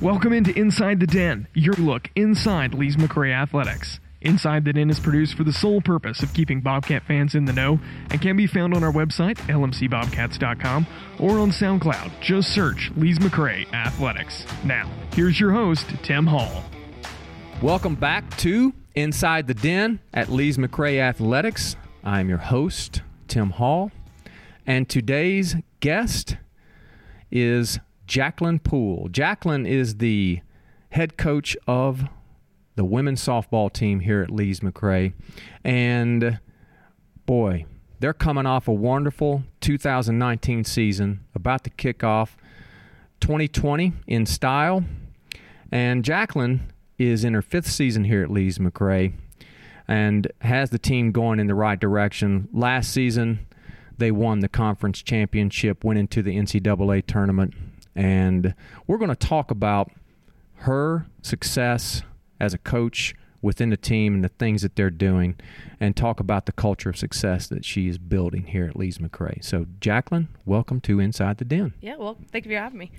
Welcome into Inside the Den, your look inside Lees McRae Athletics. Inside the Den is produced for the sole purpose of keeping Bobcat fans in the know and can be found on our website, lmcbobcats.com, or on SoundCloud. Just search Lees McRae Athletics. Now, here's your host, Tim Hall. Welcome back to Inside the Den at Lees McRae Athletics. I'm your host, Tim Hall, and today's guest is Jacqueline Poole. Jacqueline is the head coach of the women's softball team here at Lees McRae. And boy, they're coming off a wonderful 2019 season, about to kick off 2020 in style. And Jacqueline is in her fifth season here at Lees McRae and has the team going in the right direction. Last season, they won the conference championship, went into the NCAA tournament, and we're going to talk about her success as a coach within the team and the things that they're doing and talk about the culture of success that she is building here at Lees McRae. So, Jacqueline, welcome to Inside the Den. Yeah, well, thank you for having me.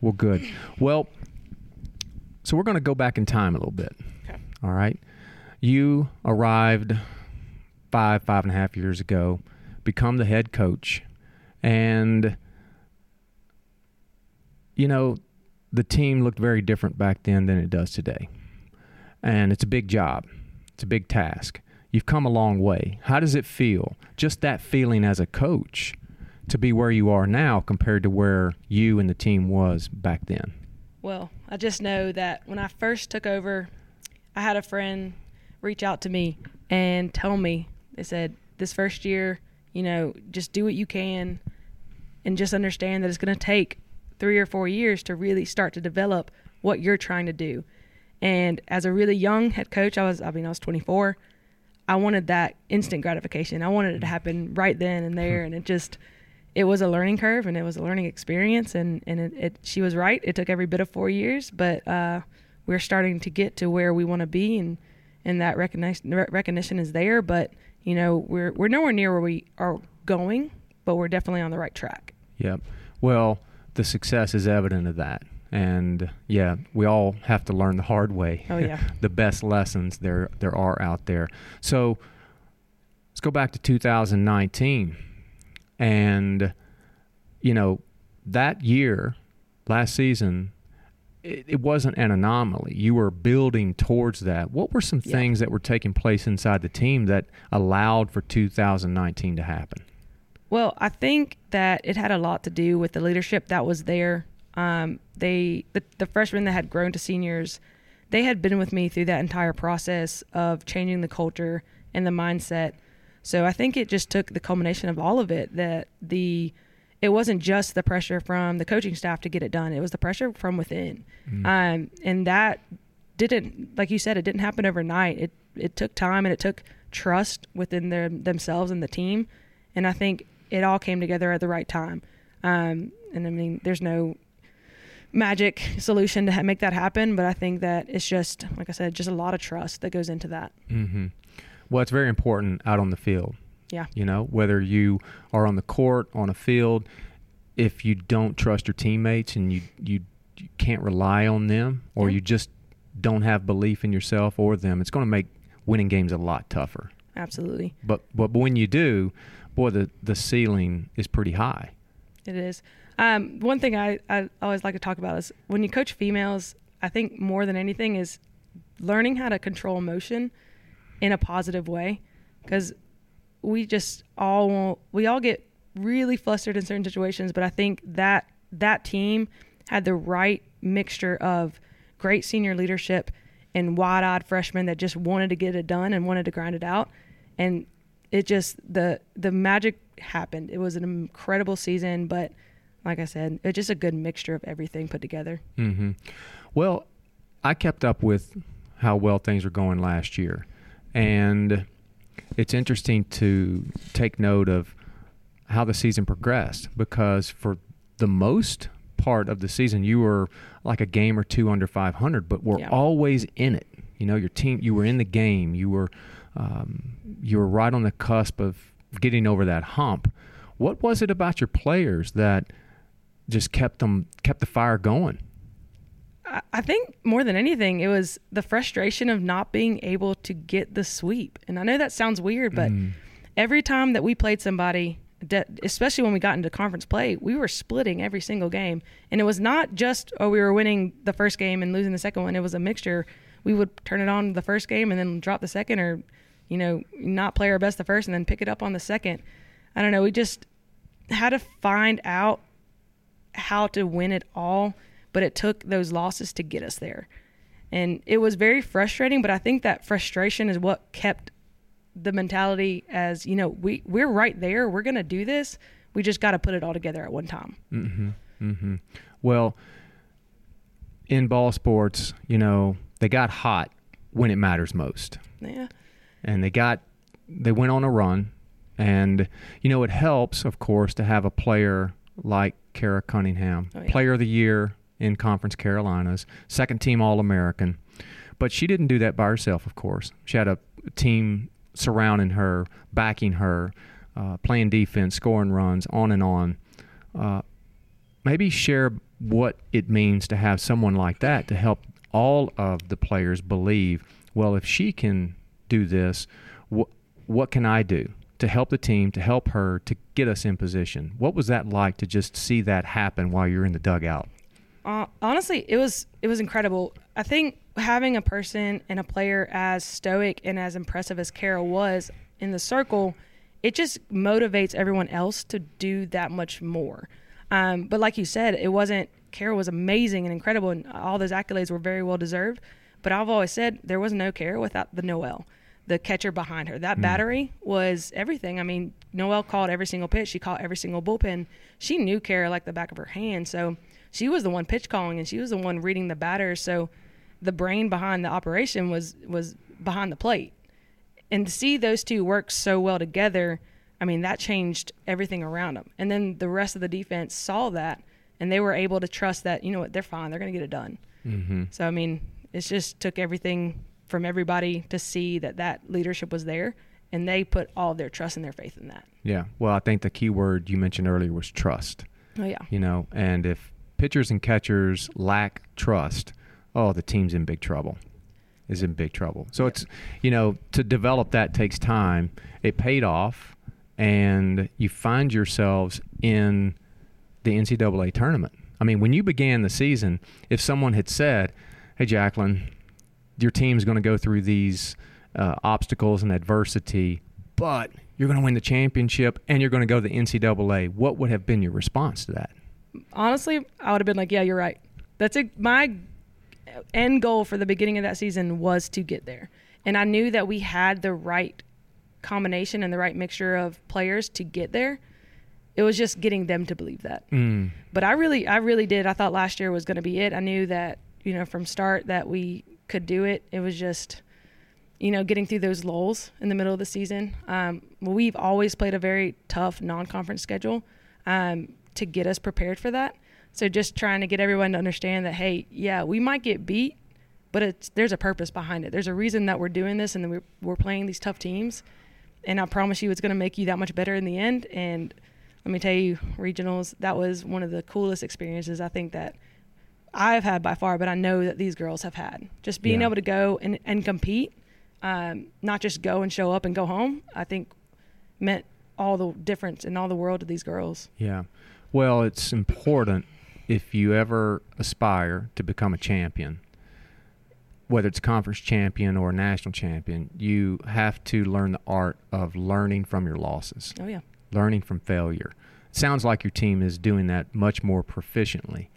Well, good. Well, so we're going to go back in time a little bit. Okay. All right. You arrived five, five and a half years ago, become the head coach, and, you know, the team looked very different back then than it does today and it's a big job. It's a big task. You've come a long way. How does it feel? Just that feeling as a coach to be where you are now compared to where you and the team was back then. Well, I just know that when I first took over, I had a friend reach out to me and tell me, they said, this first year, you know, just do what you can and just understand that it's going to take three or four years to really start to develop what you're trying to do. And as a really young head coach, I was, I mean, I was 24. I wanted that instant gratification. I wanted it to happen right then and there. And it just, it was a learning curve and it was a learning experience. And, and it, it she was right. It took every bit of four years, but uh, we're starting to get to where we want to be. And, and that recognition, recognition is there. But, you know, we're, we're nowhere near where we are going, but we're definitely on the right track. Yep. Well, the success is evident of that and yeah, we all have to learn the hard way. Oh yeah, the best lessons there there are out there. So let's go back to 2019, and you know that year, last season, it, it wasn't an anomaly. You were building towards that. What were some Yeah. things that were taking place inside the team that allowed for 2019 to happen? Well, I think that it had a lot to do with the leadership that was there. Um, they the, the freshmen that had grown to seniors, they had been with me through that entire process of changing the culture and the mindset. So I think it just took the culmination of all of it that the it wasn't just the pressure from the coaching staff to get it done. It was the pressure from within. Um, and that didn't like you said, it didn't happen overnight. It it took time and it took trust within their themselves and the team. And I think it all came together at the right time. Um, and I mean, there's no magic solution to ha- make that happen, but I think that it's just, like I said, just a lot of trust that goes into that. Mm-hmm. Well, it's very important out on the field. Yeah. You know, whether you are on the court, on a field, if you don't trust your teammates and you you, you can't rely on them, or Yeah. you just don't have belief in yourself or them, it's going to make winning games a lot tougher. Absolutely. But but when you do, boy, the the ceiling is pretty high. It is. Um, one thing I, I always like to talk about is when you coach females, I think more than anything is learning how to control emotion in a positive way because we just all we all get really flustered in certain situations but i think that that team had the right mixture of great senior leadership and wide-eyed freshmen that just wanted to get it done and wanted to grind it out and it just the the magic happened it was an incredible season but like i said it's just a good mixture of everything put together Mm-hmm. Well, I kept up with how well things were going last year, and it's interesting to take note of how the season progressed because for the most part of the season you were like a game or two under 500 but were Yeah. always in it you know your team you were in the game you were um, you were right on the cusp of getting over that hump what was it about your players that just kept them kept the fire going I- I think more than anything, it was the frustration of not being able to get the sweep. And I know that sounds weird, but every time that we played somebody, especially when we got into conference play, we were splitting every single game. And it was not just, oh, we were winning the first game and losing the second one. It was a mixture. We would turn it on the first game and then drop the second, or, you know, not play our best the first and then pick it up on the second. I don't know. We just had to find out how to win it all, but it took those losses to get us there. And it was very frustrating, but I think that frustration is what kept the mentality as, you know, we we're right there, we're going to do this. We just got to put it all together at one time. Mm-hmm. Mm-hmm. Well, in ball sports, you know, they got hot when it matters most. Yeah. And they got they went on a run. And you know it helps of course to have a player like Kara Cunningham Oh, yeah. player of the year in conference Carolinas second team all-american. But she didn't do that by herself of course. She had a team surrounding her backing her uh, playing defense scoring runs on and on. Uh, maybe share what it means to have someone like that to help all of the players believe well if she can do this what what can I do to help the team to help her to get us in position what was that like to just see that happen while you're in the dugout Uh, honestly, it was it was incredible. I think having a person and a player as stoic and as impressive as Carol was in the circle, it just motivates everyone else to do that much more. Um, but like you said, it wasn't. Carol was amazing and incredible, and all those accolades were very well deserved. But I've always said there was no Carol without the Noel, the catcher behind her. That battery was everything. I mean, Noel called every single pitch. She called every single bullpen. She knew Kara like the back of her hand. So she was the one pitch calling, and she was the one reading the batters. So the brain behind the operation was was behind the plate and to see those two work so well together, I mean, that changed everything around them. And then the rest of the defense saw that, and they were able to trust that, you know what, they're fine, they're going to get it done. mm-hmm. So, I mean, it just took everything from everybody to see that that leadership was there, and they put all their trust and their faith in that. yeah. Well I think the key word you mentioned earlier was trust. Oh, yeah. you know and if pitchers and catchers lack trust oh the team's in big trouble. Is in big trouble. So it's you know to develop that takes time. It paid off and you find yourselves in the ncaa tournament. I mean when you began the season if someone had said hey jacqueline your team's going to go through these uh, obstacles and adversity but you're going to win the championship and you're going to go to the ncaa what would have been your response to that honestly, I would have been like, yeah, you're right. That's a, my end goal for the beginning of that season was to get there. And I knew that we had the right combination and the right mixture of players to get there. It was just getting them to believe that. Mm. But I really, I really did. I thought last year was going to be it. I knew that, you know, from start that we could do it. It was just, you know, getting through those lulls in the middle of the season. Um, we've always played a very tough non-conference schedule um, to get us prepared for that. So just trying to get everyone to understand that, hey, yeah, we might get beat, but it's there's a purpose behind it. There's a reason that we're doing this and we're, we're playing these tough teams. And I promise you, it's going to make you that much better in the end. And let me tell you, regionals, that was one of the coolest experiences I think that I've had by far, but I know that these girls have had. Just being Yeah. able to go and, and compete, um, not just go and show up and go home, I think meant all the difference in all the world to these girls. Yeah. Well, it's important if you ever aspire to become a champion, whether it's conference champion or national champion, you have to learn the art of learning from your losses, Oh, yeah. learning from failure. sounds like your team is doing that much more proficiently.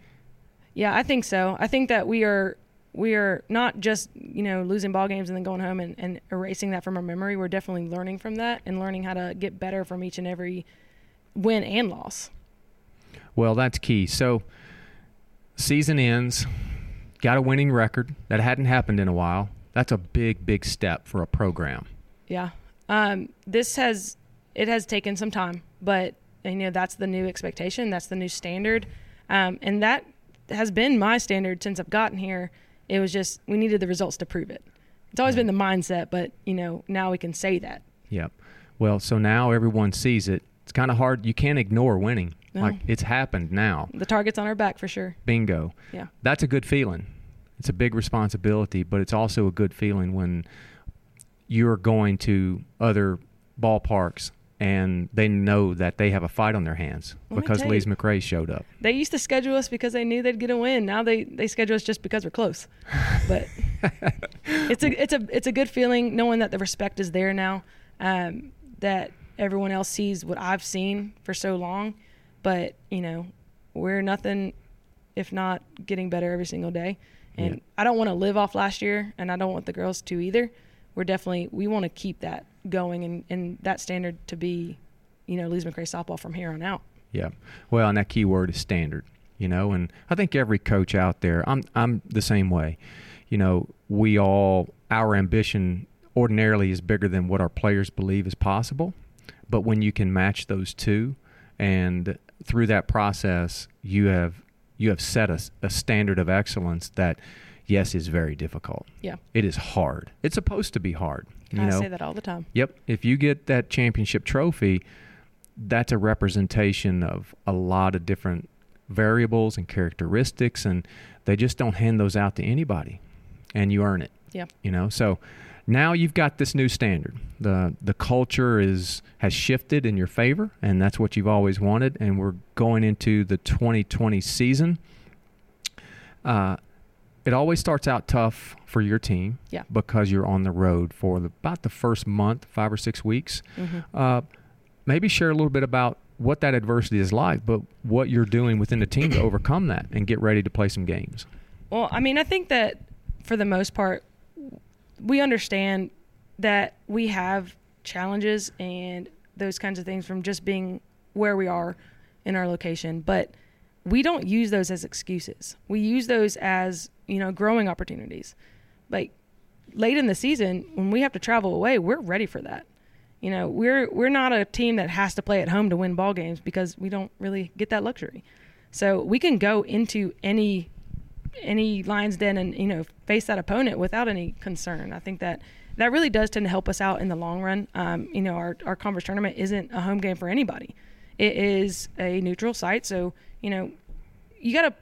Yeah, I think so. I think that we are we are not just you know losing ball games and then going home and, and erasing that from our memory. We're definitely learning from that and learning how to get better from each and every win and loss. Well, that's key. So, season ends, got a winning record. That hadn't happened in a while. That's a big, big step for a program. Yeah. Um, this has it has taken some time, but you know that's the new expectation. That's the new standard, um, and that has been my standard since I've gotten here. It was just we needed the results to prove it. It's always been the mindset, but you know now we can say that. Yep. Well, so now everyone sees it. It's kind of hard. You can't ignore winning. No. Like it's happened now. The target's on our back for sure. Bingo. Yeah. That's a good feeling. It's a big responsibility, but it's also a good feeling when you're going to other ballparks and they know that they have a fight on their hands Let because Lees. McRae showed up. They used to schedule us because they knew they'd get a win. Now they, they schedule us just because we're close. But it's a it's a it's a good feeling knowing that the respect is there now. Um, that everyone else sees what I've seen for so long. But you know, we're nothing if not getting better every single day. And Yeah. I don't want to live off last year, and I don't want the girls to either. We're definitely we want to keep that going and, and that standard to be, you know, Lees McRae softball from here on out. Yeah. Well, and that key word is standard, you know, and I think every coach out there, I'm I'm the same way. You know, we all our ambition ordinarily is bigger than what our players believe is possible, but when you can match those two and through that process you have you have set a, a standard of excellence that yes is very difficult. Yeah. It is hard. It's supposed to be hard. You I know, say that all the time. Yep. If you get that championship trophy, that's a representation of a lot of different variables and characteristics, and they just don't hand those out to anybody, and you earn it. Yeah. You know, so now you've got this new standard. the The culture is has shifted in your favor, and that's what you've always wanted. And we're going into the 2020 season. Uh, it always starts out tough for your team Yeah. because you're on the road for the, about the first month, five or six weeks. hmm Uh, maybe share a little bit about what that adversity is like, but what you're doing within the team to overcome that and get ready to play some games. Well, I mean, I think that for the most part, we understand that we have challenges and those kinds of things from just being where we are in our location, but we don't use those as excuses. We use those as, you know, growing opportunities. Like late in the season, when we have to travel away, we're ready for that. You know, we're we're not a team that has to play at home to win ball games because we don't really get that luxury. So we can go into any any Lions Den and you know face that opponent without any concern. I think that that really does tend to help us out in the long run. Um, you know, our our conference tournament isn't a home game for anybody. It is a neutral site, so you know you got to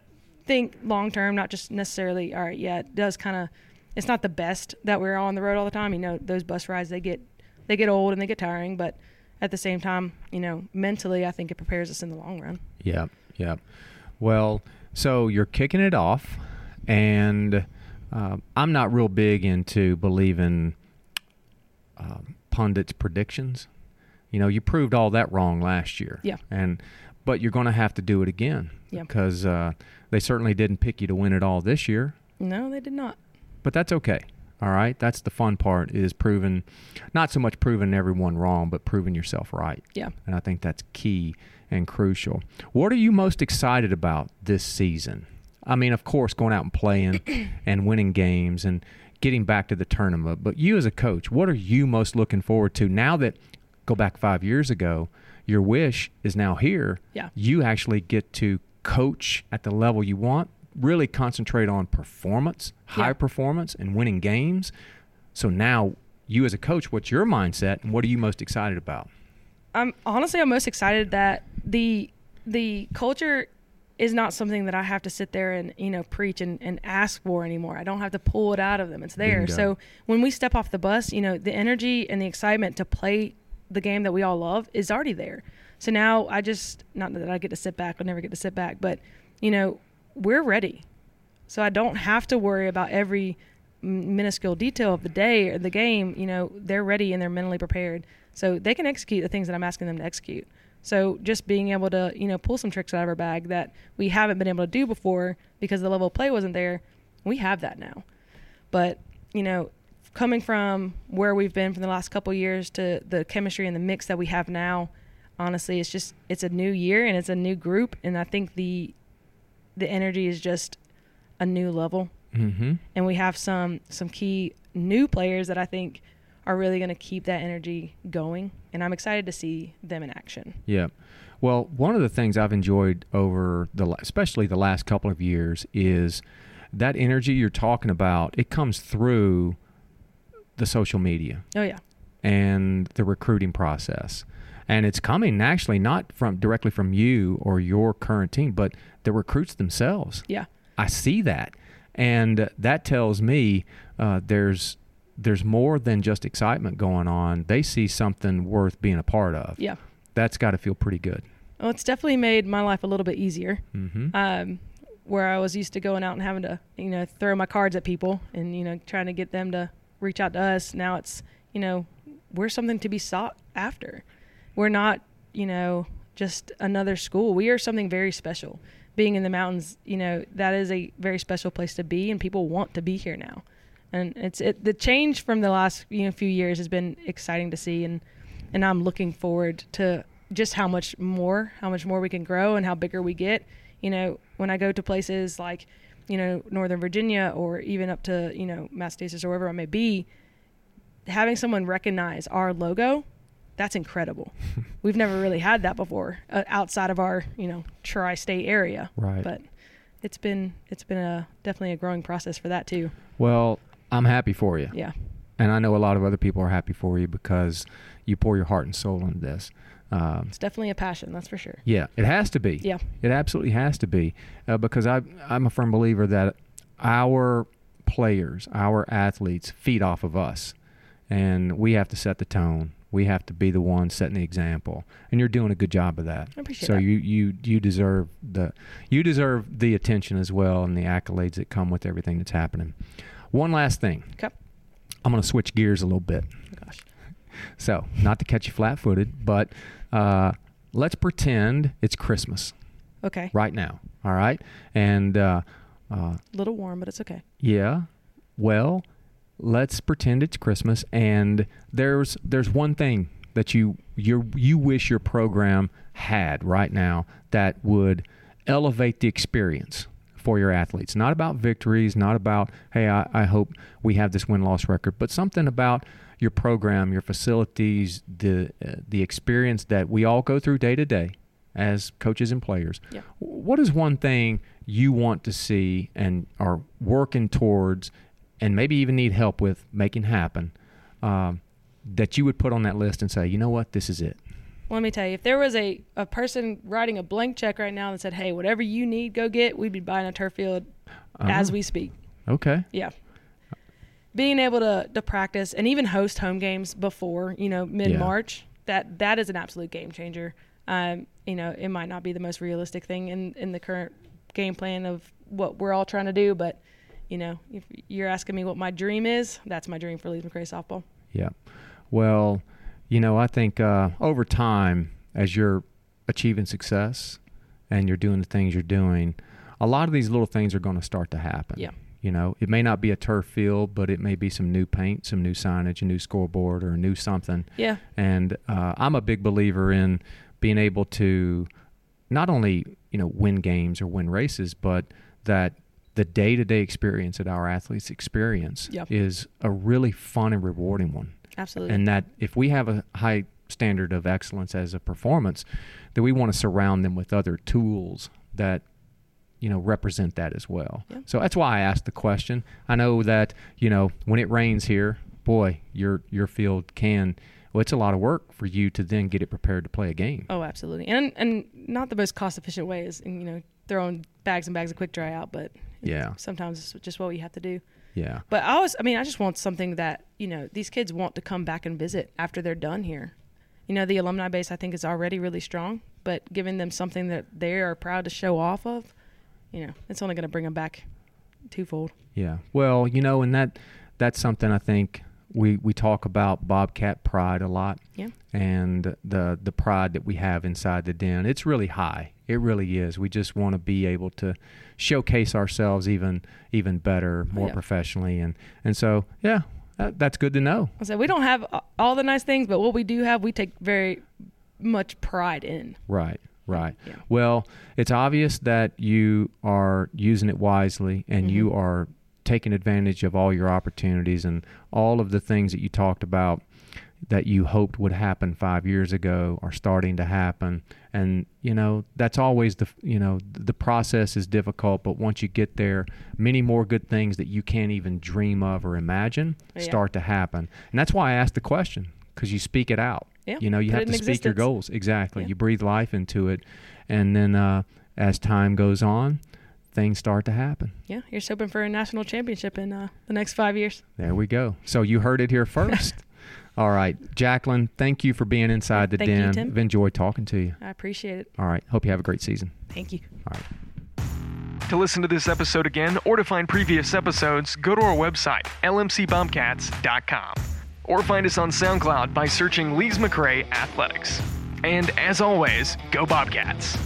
think long term, not just necessarily. All right, yeah, it does kind of. It's not the best that we're on the road all the time. You know, those bus rides they get they get old and they get tiring, but at the same time, you know, mentally, I think it prepares us in the long run. Yeah. Yeah. Well, so you're kicking it off, and uh, I'm not real big into believing uh, pundits' predictions. You know, you proved all that wrong last year. Yeah. And but you're going to have to do it again. Yeah. Because uh, they certainly didn't pick you to win it all this year. No, they did not. but that's okay. All right, that's the fun part is proving, not so much proving everyone wrong, but proving yourself right. Yeah. And I think that's key and crucial. What are you most excited about this season? I mean, of course, going out and playing and winning games and getting back to the tournament. But you as a coach, what are you most looking forward to now that go back five years ago, your wish is now here. Yeah. You actually get to coach at the level you want, really concentrate on performance, high Yeah. performance, and winning games. So now, you as a coach, what's your mindset and what are you most excited about? I'm honestly I'm most excited that the the culture is not something that I have to sit there and you know preach and, and ask for anymore. I don't have to pull it out of them. It's there. Bingo. So when we step off the bus, you know the energy and the excitement to play the game that we all love is already there. So now I just not that I get to sit back. I never get to sit back, but you know we're ready. So I don't have to worry about every minuscule detail of the day or the game. You know they're ready and they're mentally prepared, so they can execute the things that I'm asking them to execute. So just being able to, you know, pull some tricks out of our bag that we haven't been able to do before because the level of play wasn't there, we have that now. But, you know, coming from where we've been for the last couple years to the chemistry and the mix that we have now, honestly, it's just it's a new year and it's a new group and I think the the energy is just a new level Mm-hmm. and we have some some key new players that I think are really going to keep that energy going and I'm excited to see them in action. Yeah. Well, one of the things I've enjoyed over the, especially the last couple of years, is that energy you're talking about. It comes through the social media Oh yeah. and the recruiting process, and it's coming actually not from directly from you or your current team, but the recruits themselves. Yeah. I see that, and that tells me uh, there's there's more than just excitement going on. They see something worth being a part of. Yeah. That's got to feel pretty good. Well, it's definitely made my life a little bit easier. Mm-hmm. Um, where I was used to going out and having to, you know, throw my cards at people and, you know, trying to get them to reach out to us. Now it's, you know, we're something to be sought after. We're not, you know, just another school. We are something very special. Being in the mountains, you know, that is a very special place to be, and people want to be here now. And it's it the change from the last you know few years has been exciting to see, and and I'm looking forward to just how much more, how much more we can grow, and how bigger we get. You know, when I go to places like, you know, Northern Virginia or even up to you know Massachusetts or wherever I may be, having someone recognize our logo that's incredible. We've never really had that before uh, outside of our, you know, tri-state area. Right. But it's been it's been a definitely a growing process for that too. Well, I'm happy for you. Yeah. And I know a lot of other people are happy for you because you pour your heart and soul into this. Um, It's definitely a passion, that's for sure. yeah, it has to be. Yeah. It absolutely has to be uh, because I, I'm a firm believer that our players, our athletes, feed off of us, and we have to set the tone. We have to be the ones setting the example, and you're doing a good job of that. I appreciate so that. you you you deserve the you deserve the attention as well and the accolades that come with everything that's happening. One last thing. Okay. I'm going to switch gears a little bit. Oh, gosh. So, not to catch you flat footed, but uh, let's pretend it's Christmas Okay. right now. All right. And uh, uh, A little warm, but it's okay. yeah, well, let's pretend it's Christmas, and there's there's one thing that you you you wish your program had right now that would elevate the experience for your athletes. Not about victories, not about hey, I, I hope we have this win loss record, but something about your program, your facilities, the uh, the experience that we all go through day to day as coaches and players. Yeah. What is one thing you want to see and are working towards, and maybe even need help with making happen, um, that you would put on that list and say, you know what, this is it. Let me tell you, if there was a, a person writing a blank check right now that said, "Hey, whatever you need, go get," we'd be buying a turf field as Uh-huh. we speak. Okay. Yeah. Being able to, to practice and even host home games before, you know, mid March, that that is an absolute game changer. Um, you know, it might not be the most realistic thing in, in the current game plan of what we're all trying to do, but you know, if you're asking me what my dream is, that's my dream for Lees McRae softball. Yeah. Well, you know, I think uh, over time, as you're achieving success and you're doing the things you're doing, a lot of these little things are going to start to happen. Yeah. You know, it may not be a turf field, but it may be some new paint, some new signage, a new scoreboard, or a new something. Yeah. And uh, I'm a big believer in being able to not only you know win games or win races, but that the day-to-day experience that our athletes experience Yeah. is a really fun and rewarding one. Absolutely. And that if we have a high standard of excellence as a performance, that we want to surround them with other tools that you know represent that as well. Yeah. So that's why I asked the question. I know that you know when it rains here, boy, your your field can. Well, it's a lot of work for you to then get it prepared to play a game. Oh, absolutely, and and not the most cost efficient way is you know throwing bags and bags of quick dry out, but Yeah. sometimes it's just what we have to do. Yeah. But I always, I mean, I just want something that you know these kids want to come back and visit after they're done here. You know, the alumni base I think is already really strong, but giving them something that they are proud to show off of, you know, it's only going to bring them back twofold. Yeah. Well, you know, and that that's something I think we we talk about Bobcat pride a lot. Yeah. And the the pride that we have inside the den, it's really high. It really is. We just want to be able to showcase ourselves even even better, more Yeah. professionally, and and so yeah, that, that's good to know. I said we don't have all the nice things, but what we do have, we take very much pride in. Right. Right. Yeah. Well, it's obvious that you are using it wisely and you mm-hmm. are taking advantage of all your opportunities and all of the things that you talked about that you hoped would happen 5 years ago are starting to happen. And you know that's always the you know the process is difficult but once you get there many more good things that you can't even dream of or imagine Yeah. start to happen. And that's why I asked the question because you speak it out. Yeah, you know you put have to speak your goals. Exactly. Yeah. you breathe life into it. And then uh, as time goes on things start to happen. Yeah, you're hoping for a national championship in uh, the next five years. There we go. So you heard it here first. All right, Jacqueline, thank you for being inside the Thank you, den. Tim. I've enjoyed talking to you. I appreciate it. All right, hope you have a great season. Thank you. All right. To listen to this episode again or to find previous episodes, go to our website, lmcbobcats.com, or find us on SoundCloud by searching Lees McRae Athletics. And as always, go Bobcats!